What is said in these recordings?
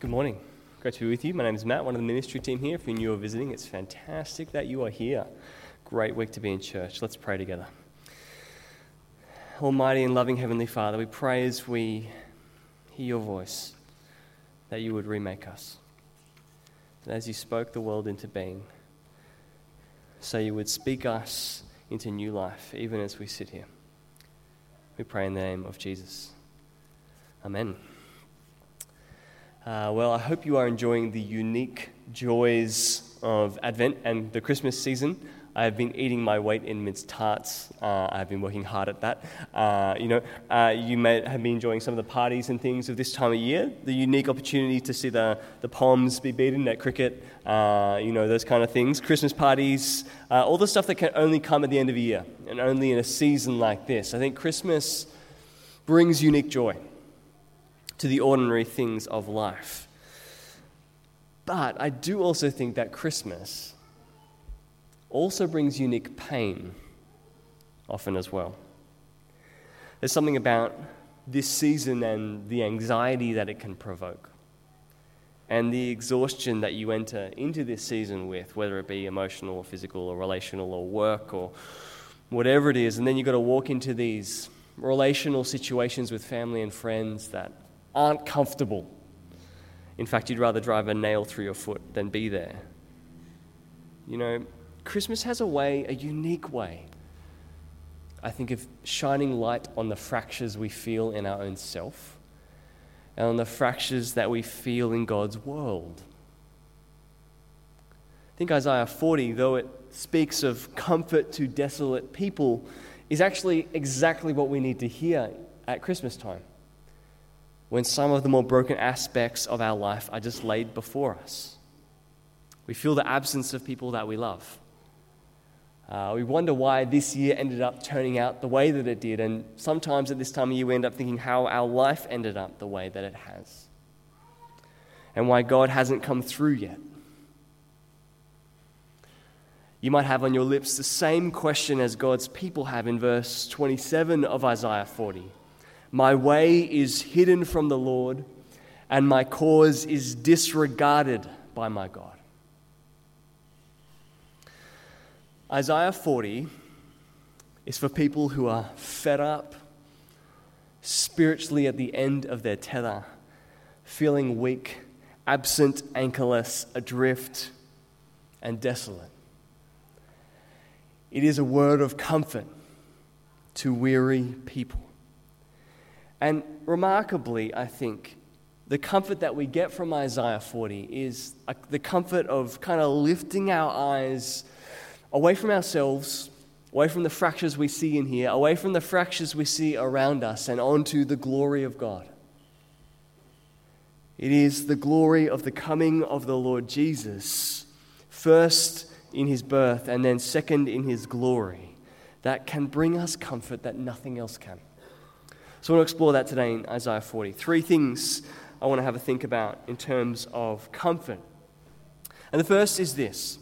Good morning. Great to be with you. My name is Matt, one of the ministry team here. If you're new or visiting, it's fantastic that you are here. Great week to be in church. Let's pray together. Almighty and loving Heavenly Father, we pray as we hear your voice that you would remake us. That as you spoke the world into being, so you would speak us into new life, even as we sit here. We pray in the name of Jesus. Amen. Uh, well, I hope you are enjoying the unique joys of Advent and the Christmas season. I have been eating my weight in mince tarts. Uh, I've been working hard at that. Uh, you know, uh, you may have been enjoying some of the parties and things of this time of year. The unique opportunity to see the, the Poms be beaten at cricket, uh, you know, those kind of things. Christmas parties, uh, all the stuff that can only come at the end of a year and only in a season like this. I think Christmas brings unique joy to the ordinary things of life. But I do also think that Christmas also brings unique pain, often as well. There's something about this season and the anxiety that it can provoke, and the exhaustion that you enter into this season with, whether it be emotional or physical or relational or work or whatever it is. And then you've got to walk into these relational situations with family and friends that aren't comfortable. In fact, you'd rather drive a nail through your foot than be there. You know, Christmas has a way, a unique way, I think, of shining light on the fractures we feel in our own self and on the fractures that we feel in God's world. I think Isaiah 40, though it speaks of comfort to desolate people, is actually exactly what we need to hear at Christmas time when some of the more broken aspects of our life are just laid before us. We feel the absence of people that we love. Uh, we wonder why this year ended up turning out the way that it did, and sometimes at this time of year we end up thinking how our life ended up the way that it has, and why God hasn't come through yet. You might have on your lips the same question as God's people have in verse 27 of Isaiah 40. My way is hidden from the Lord, and my cause is disregarded by my God. Isaiah 40 is for people who are fed up, spiritually at the end of their tether, feeling weak, absent, anchorless, adrift, and desolate. It is a word of comfort to weary people. And remarkably, I think, the comfort that we get from Isaiah 40 is uh, the comfort of kind of lifting our eyes away from ourselves, away from the fractures we see in here, away from the fractures we see around us, and onto the glory of God. It is the glory of the coming of the Lord Jesus, first in his birth, and then second in his glory, that can bring us comfort that nothing else can. So I want to explore that today in Isaiah 40. Three things I want to have a think about in terms of comfort. And the first is this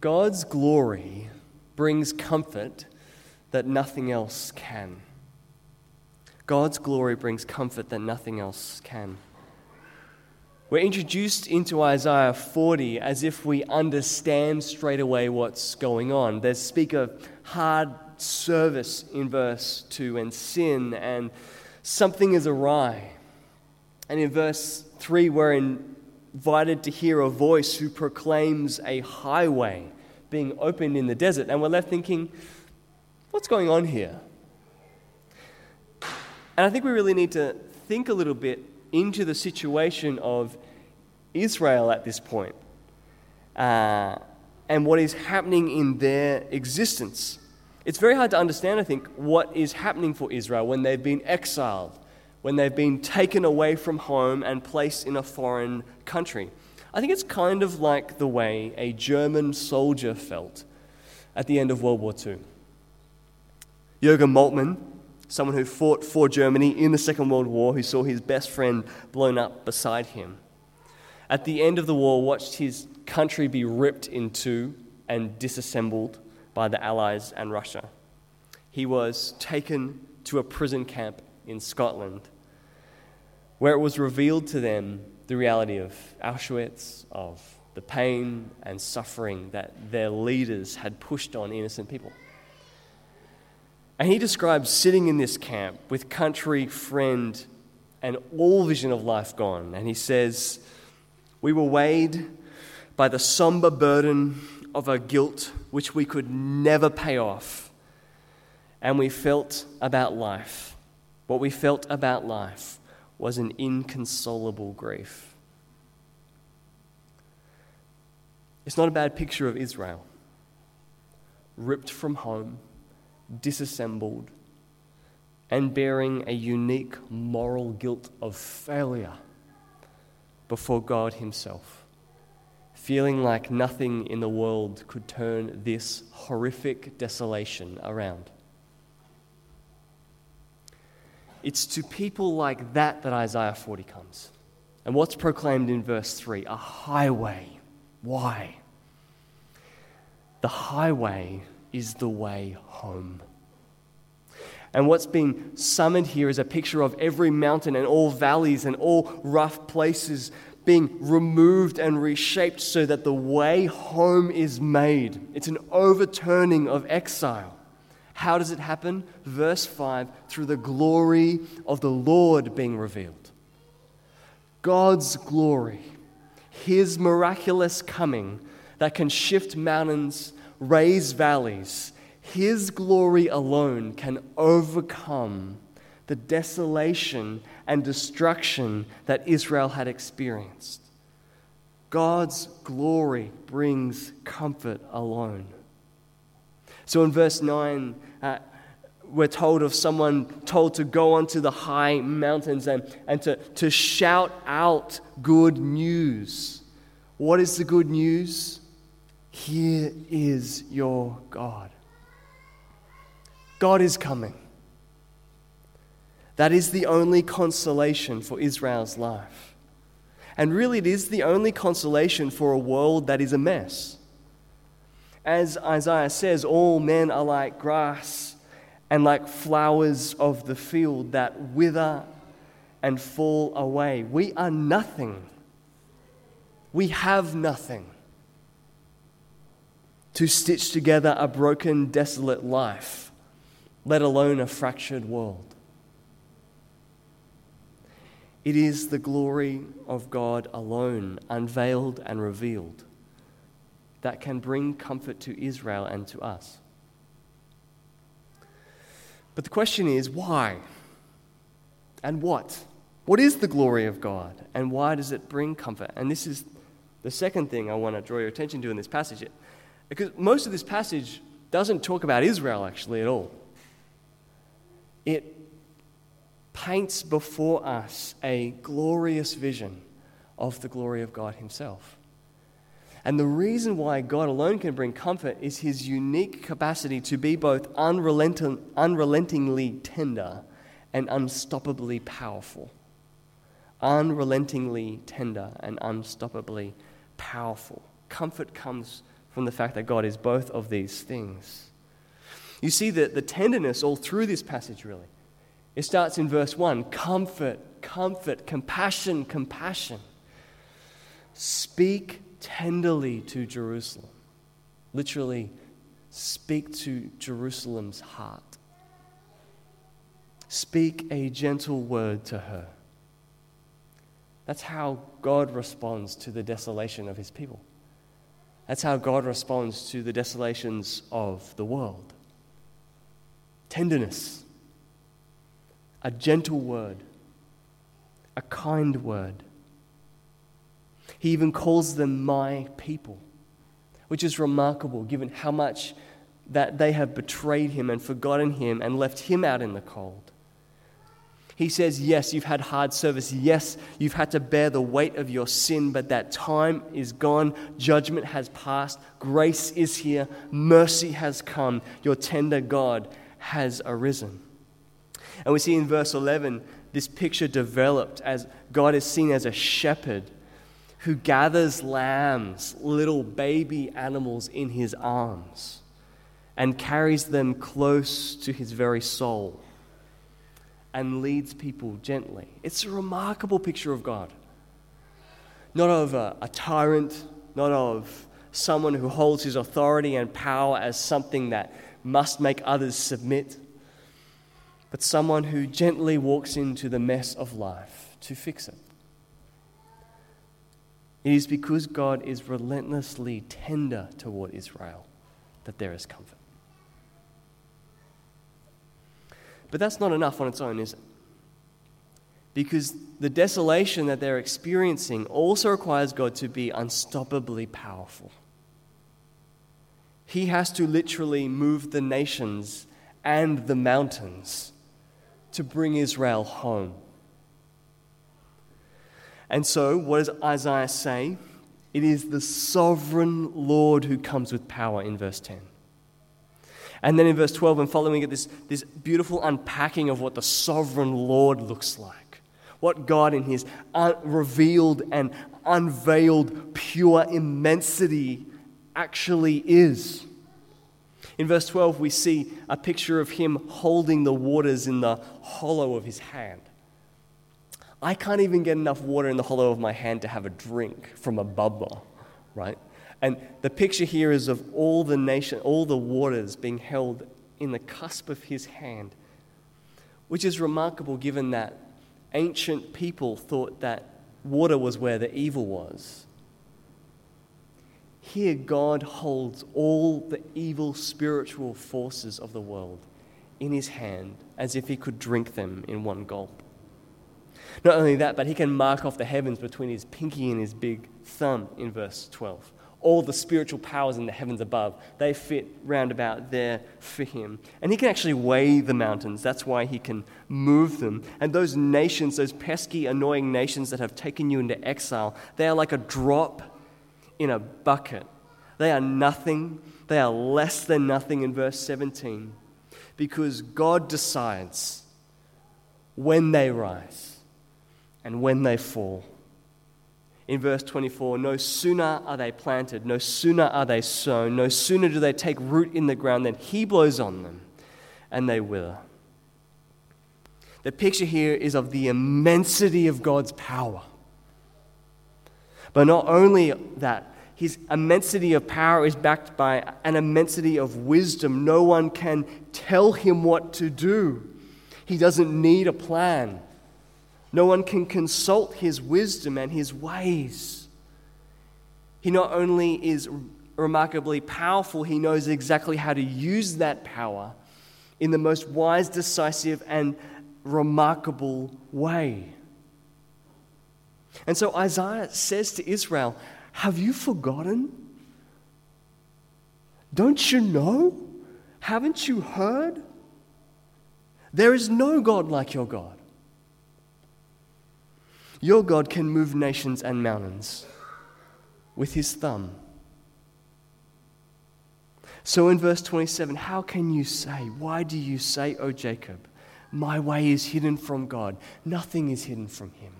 God's glory brings comfort that nothing else can. God's glory brings comfort that nothing else can. We're introduced into Isaiah 40 as if we understand straight away what's going on. There's speak of hard service in verse 2 and sin and something is awry. And in verse 3, we're invited to hear a voice who proclaims a highway being opened in the desert. And we're left thinking, what's going on here? And I think we really need to think a little bit into the situation of Israel at this point, uh, and what is happening in their existence. It's very hard to understand, I think, what is happening for Israel when they've been exiled, when they've been taken away from home and placed in a foreign country. I think it's kind of like the way a German soldier felt at the end of World War II. Jürgen Moltmann, someone who fought for Germany in the Second World War, who saw his best friend blown up beside him, at the end of the war, watched his country be ripped in two and disassembled by the Allies and Russia. He was taken to a prison camp in Scotland where it was revealed to them the reality of Auschwitz, of the pain and suffering that their leaders had pushed on innocent people. And he describes sitting in this camp with country, friend, and all vision of life gone. And he says, We were weighed by the somber burden of a guilt which we could never pay off. And we felt about life. What we felt about life was an inconsolable grief. It's not a bad picture of Israel, ripped from home, disassembled, and bearing a unique moral guilt of failure before God Himself, feeling like nothing in the world could turn this horrific desolation around. It's to people like that that Isaiah 40 comes. And what's proclaimed in verse 3? A highway. Why? The highway is the way home. And what's being summoned here is a picture of every mountain and all valleys and all rough places being removed and reshaped so that the way home is made. It's an overturning of exile. How does it happen? Verse 5 through the glory of the Lord being revealed. God's glory, His miraculous coming that can shift mountains, raise valleys, His glory alone can overcome the desolation and destruction that Israel had experienced. God's glory brings comfort alone. So in verse 9, uh, we're told of someone told to go onto the high mountains and, and to, to shout out good news. What is the good news? Here is your God. God is coming. That is the only consolation for Israel's life. And really, it is the only consolation for a world that is a mess. As Isaiah says, all men are like grass and like flowers of the field that wither and fall away. We are nothing. We have nothing to stitch together a broken, desolate life, let alone a fractured world. It is the glory of God alone, unveiled and revealed that can bring comfort to Israel and to us. But the question is why? And what? What is the glory of God? And why does it bring comfort? And this is the second thing I want to draw your attention to in this passage. Because most of this passage doesn't talk about Israel actually at all. It paints before us a glorious vision of the glory of God Himself. And the reason why God alone can bring comfort is his unique capacity to be both unrelenting, unrelentingly tender and unstoppably powerful. Unrelentingly tender and unstoppably powerful. Comfort comes from the fact that God is both of these things. You see the, the tenderness all through this passage, really. It starts in verse 1 comfort, comfort, compassion, compassion. Speak tenderly to Jerusalem. Literally, speak to Jerusalem's heart. Speak a gentle word to her. That's how God responds to the desolation of his people. That's how God responds to the desolations of the world. Tenderness, a gentle word, a kind word. He even calls them my people, which is remarkable given how much that they have betrayed him and forgotten him and left him out in the cold. He says, Yes, you've had hard service. Yes, you've had to bear the weight of your sin, but that time is gone. Judgment has passed. Grace is here. Mercy has come. Your tender God has arisen. And we see in verse 11 this picture developed as God is seen as a shepherd who gathers lambs, little baby animals, in his arms and carries them close to his very soul. and leads people gently. It's a remarkable picture of God. Not of a, a tyrant, not of someone who holds his authority and power as something that must make others submit, but someone who gently walks into the mess of life to fix it. It is because God is relentlessly tender toward Israel that there is comfort. But that's not enough on its own, is it? Because the desolation that they're experiencing also requires God to be unstoppably powerful. He has to literally move the nations and the mountains to bring Israel home. And so, what does Isaiah say? It is the sovereign Lord who comes with power in verse 10. And then in verse 12 and following it, this, this beautiful unpacking of what the sovereign Lord looks like. What God, in his un- revealed and unveiled pure immensity, actually is. In verse 12, we see a picture of him holding the waters in the hollow of his hand. I can't even get enough water in the hollow of my hand to have a drink from a bubbler, right? And the picture here is of all the nation, all the waters being held in the cusp of his hand, which is remarkable given that ancient people thought that water was where the evil was. Here, God holds all the evil spiritual forces of the world in his hand as if he could drink them in one gulp. Not only that, but he can mark off the heavens between his pinky and his big thumb in verse 12. All the spiritual powers in the heavens above, they fit round about there for him. And he can actually weigh the mountains. That's why he can move them. And those nations, those pesky, annoying nations that have taken you into exile, they are like a drop in a bucket. They are nothing. They are less than nothing in verse 17 because God decides when they rise and when they fall. In verse 24, no sooner are they planted, no sooner are they sown, no sooner do they take root in the ground than he blows on them and they wither. The picture here is of the immensity of God's power. But not only that, his immensity of power is backed by an immensity of wisdom. No one can tell him what to do. He doesn't need a plan. No one can consult his wisdom and his ways. He not only is remarkably powerful, he knows exactly how to use that power in the most wise, decisive, and remarkable way. And so Isaiah says to Israel, Have you forgotten? Don't you know? Haven't you heard? There is no God like your God. Your God can move nations and mountains with his thumb. So in verse 27, how can you say, Why do you say, O Jacob, my way is hidden from God? Nothing is hidden from him.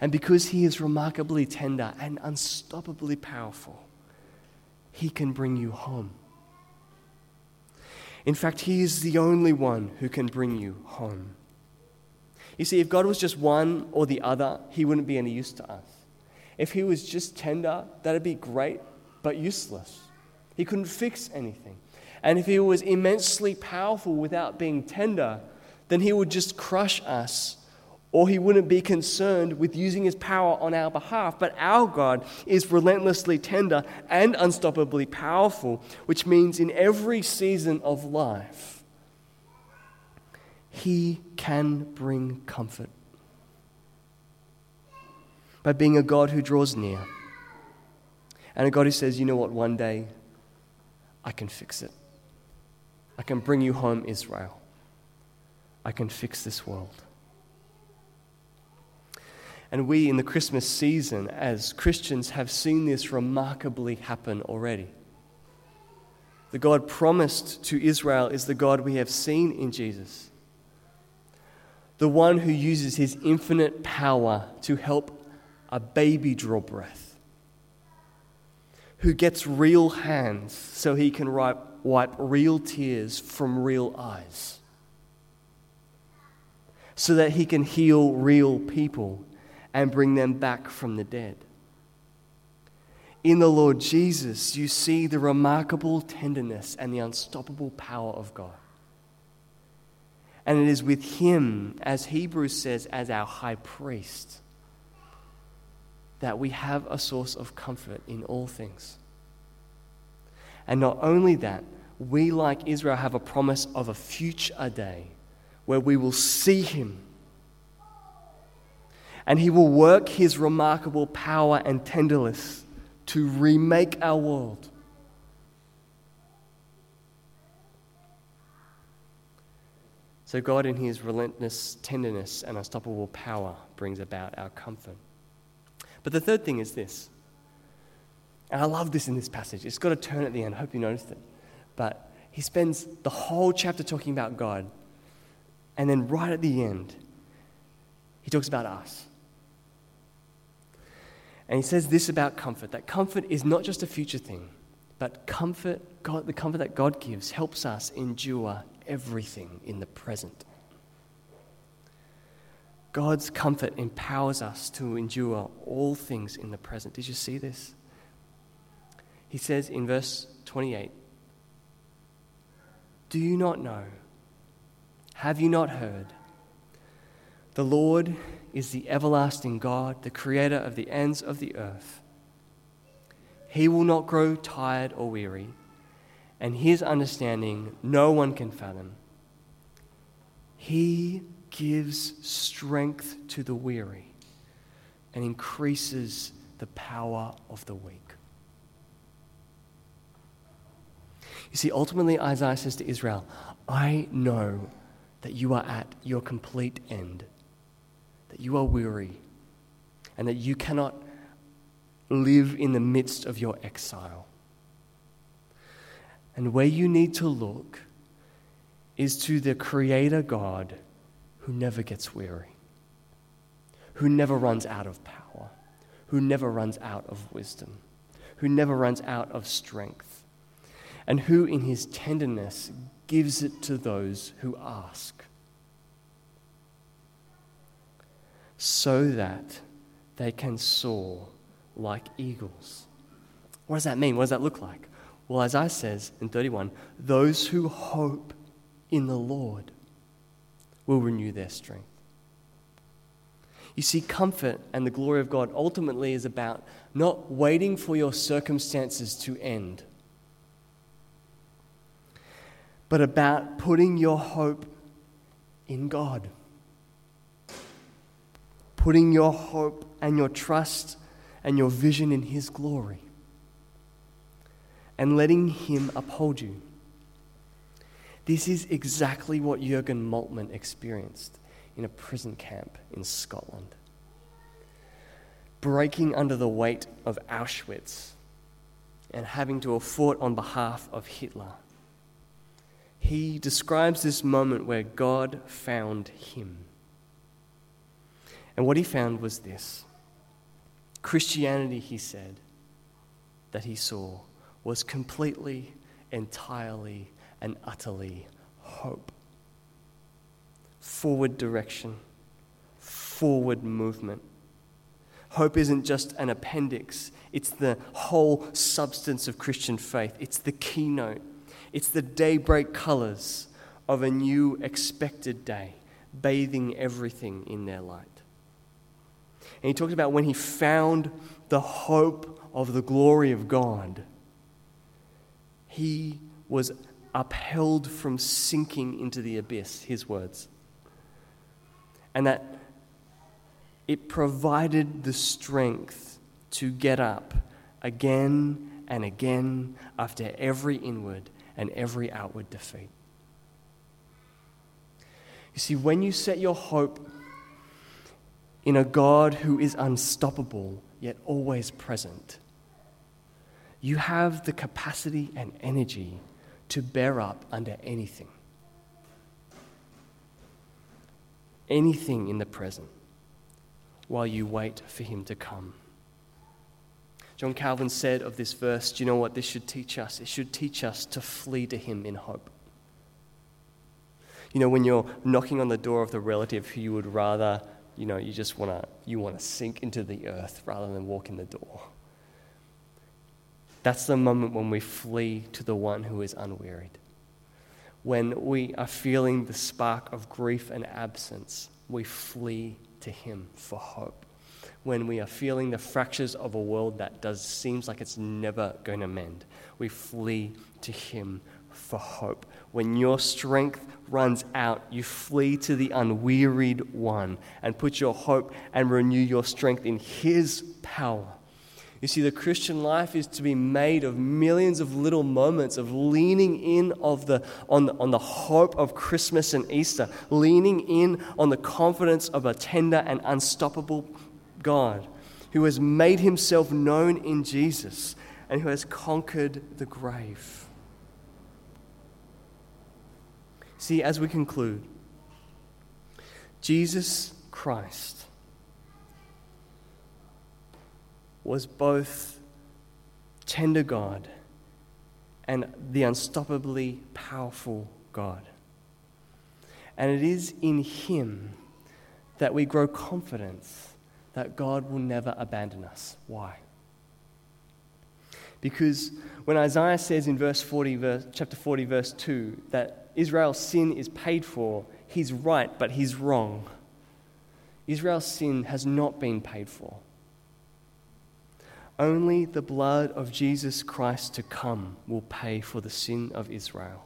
And because he is remarkably tender and unstoppably powerful, he can bring you home. In fact, he is the only one who can bring you home. You see, if God was just one or the other, he wouldn't be any use to us. If he was just tender, that'd be great, but useless. He couldn't fix anything. And if he was immensely powerful without being tender, then he would just crush us, or he wouldn't be concerned with using his power on our behalf. But our God is relentlessly tender and unstoppably powerful, which means in every season of life, he can bring comfort by being a God who draws near and a God who says, you know what, one day I can fix it. I can bring you home, Israel. I can fix this world. And we in the Christmas season, as Christians, have seen this remarkably happen already. The God promised to Israel is the God we have seen in Jesus. The one who uses his infinite power to help a baby draw breath, who gets real hands so he can wipe, wipe real tears from real eyes, so that he can heal real people and bring them back from the dead. In the Lord Jesus, you see the remarkable tenderness and the unstoppable power of God. And it is with him, as Hebrews says, as our high priest, that we have a source of comfort in all things. And not only that, we, like Israel, have a promise of a future day where we will see him. And he will work his remarkable power and tenderness to remake our world. So, God, in his relentless tenderness and unstoppable power, brings about our comfort. But the third thing is this. And I love this in this passage. It's got a turn at the end. I hope you noticed it. But he spends the whole chapter talking about God and then right at the end, he talks about us. And he says this about comfort that comfort is not just a future thing, but comfort, God, the comfort that God gives helps us endure everything in the present. God's comfort empowers us to endure all things in the present. Did you see this? He says in verse 28 Do you not know? Have you not heard? The Lord is the everlasting God, the creator of the ends of the earth. He will not grow tired or weary, and his understanding no one can fathom. He gives strength to the weary and increases the power of the weak. You see, ultimately, Isaiah says to Israel, I know that you are at your complete end, that you are weary, and that you cannot live in the midst of your exile. And where you need to look is to the Creator God who never gets weary, who never runs out of power, who never runs out of wisdom, who never runs out of strength, and who in his tenderness gives it to those who ask. So that they can soar like eagles. What does that mean? What does that look like? Well, as Isaiah says in 31, those who hope in the Lord will renew their strength. You see, comfort and the glory of God ultimately is about not waiting for your circumstances to end but about putting your hope in God. Putting your hope and your trust and your vision in His glory. And letting Him uphold you. This is exactly what Jurgen Moltmann experienced in a prison camp in Scotland. Breaking under the weight of Auschwitz and having to fought on behalf of Hitler he describes this moment where God found him. And what he found was this Christianity, he said, that he saw was completely, entirely, and utterly hope. Forward direction, forward movement. Hope isn't just an appendix, it's the whole substance of Christian faith, it's the keynote. It's the daybreak colors of a new expected day, bathing everything in their light. And he talks about when he found the hope of the glory of God, he was upheld from sinking into the abyss, his words. And that it provided the strength to get up again and again after every inward and every outward defeat. You see, when you set your hope in a God who is unstoppable yet always present, you have the capacity and energy to bear up under anything. Anything in the present while you wait for Him to come. John Calvin said of this verse, Do you know what this should teach us? It should teach us to flee to Him in hope. You know, when you're knocking on the door of the relative who you would rather, you know, you just want to you want to sink into the earth rather than walk in the door. That's the moment when we flee to the one who is unwearied. When we are feeling the spark of grief and absence, we flee to him for hope. When we are feeling the fractures of a world that does seems like it's never going to mend, we flee to him for hope. When your strength runs out, you flee to the unwearied one and put your hope and renew your strength in his power. You see, the Christian life is to be made of millions of little moments of leaning in of the, on, the, on the hope of Christmas and Easter, leaning in on the confidence of a tender and unstoppable God who has made himself known in Jesus and who has conquered the grave. See, as we conclude, Jesus Christ was both tender God and the unstoppably powerful God. And it is in Him that we grow confidence that God will never abandon us. Why? Because when Isaiah says in verse 40, verse, chapter 40, verse 2, that Israel's sin is paid for, he's right, but he's wrong. Israel's sin has not been paid for. Only the blood of Jesus Christ to come will pay for the sin of Israel.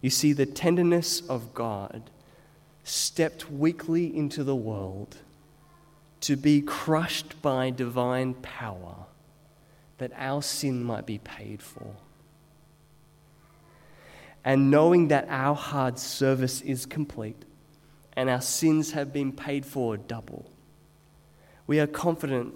You see, the tenderness of God stepped weakly into the world to be crushed by divine power that our sin might be paid for. And knowing that our hard service is complete and our sins have been paid for double, we are confident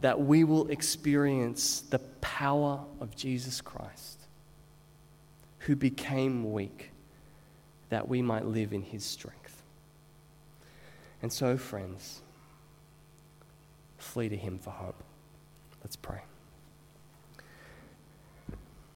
that we will experience the power of Jesus Christ, who became weak, that we might live in his strength. And so, friends, flee to him for hope. Let's pray.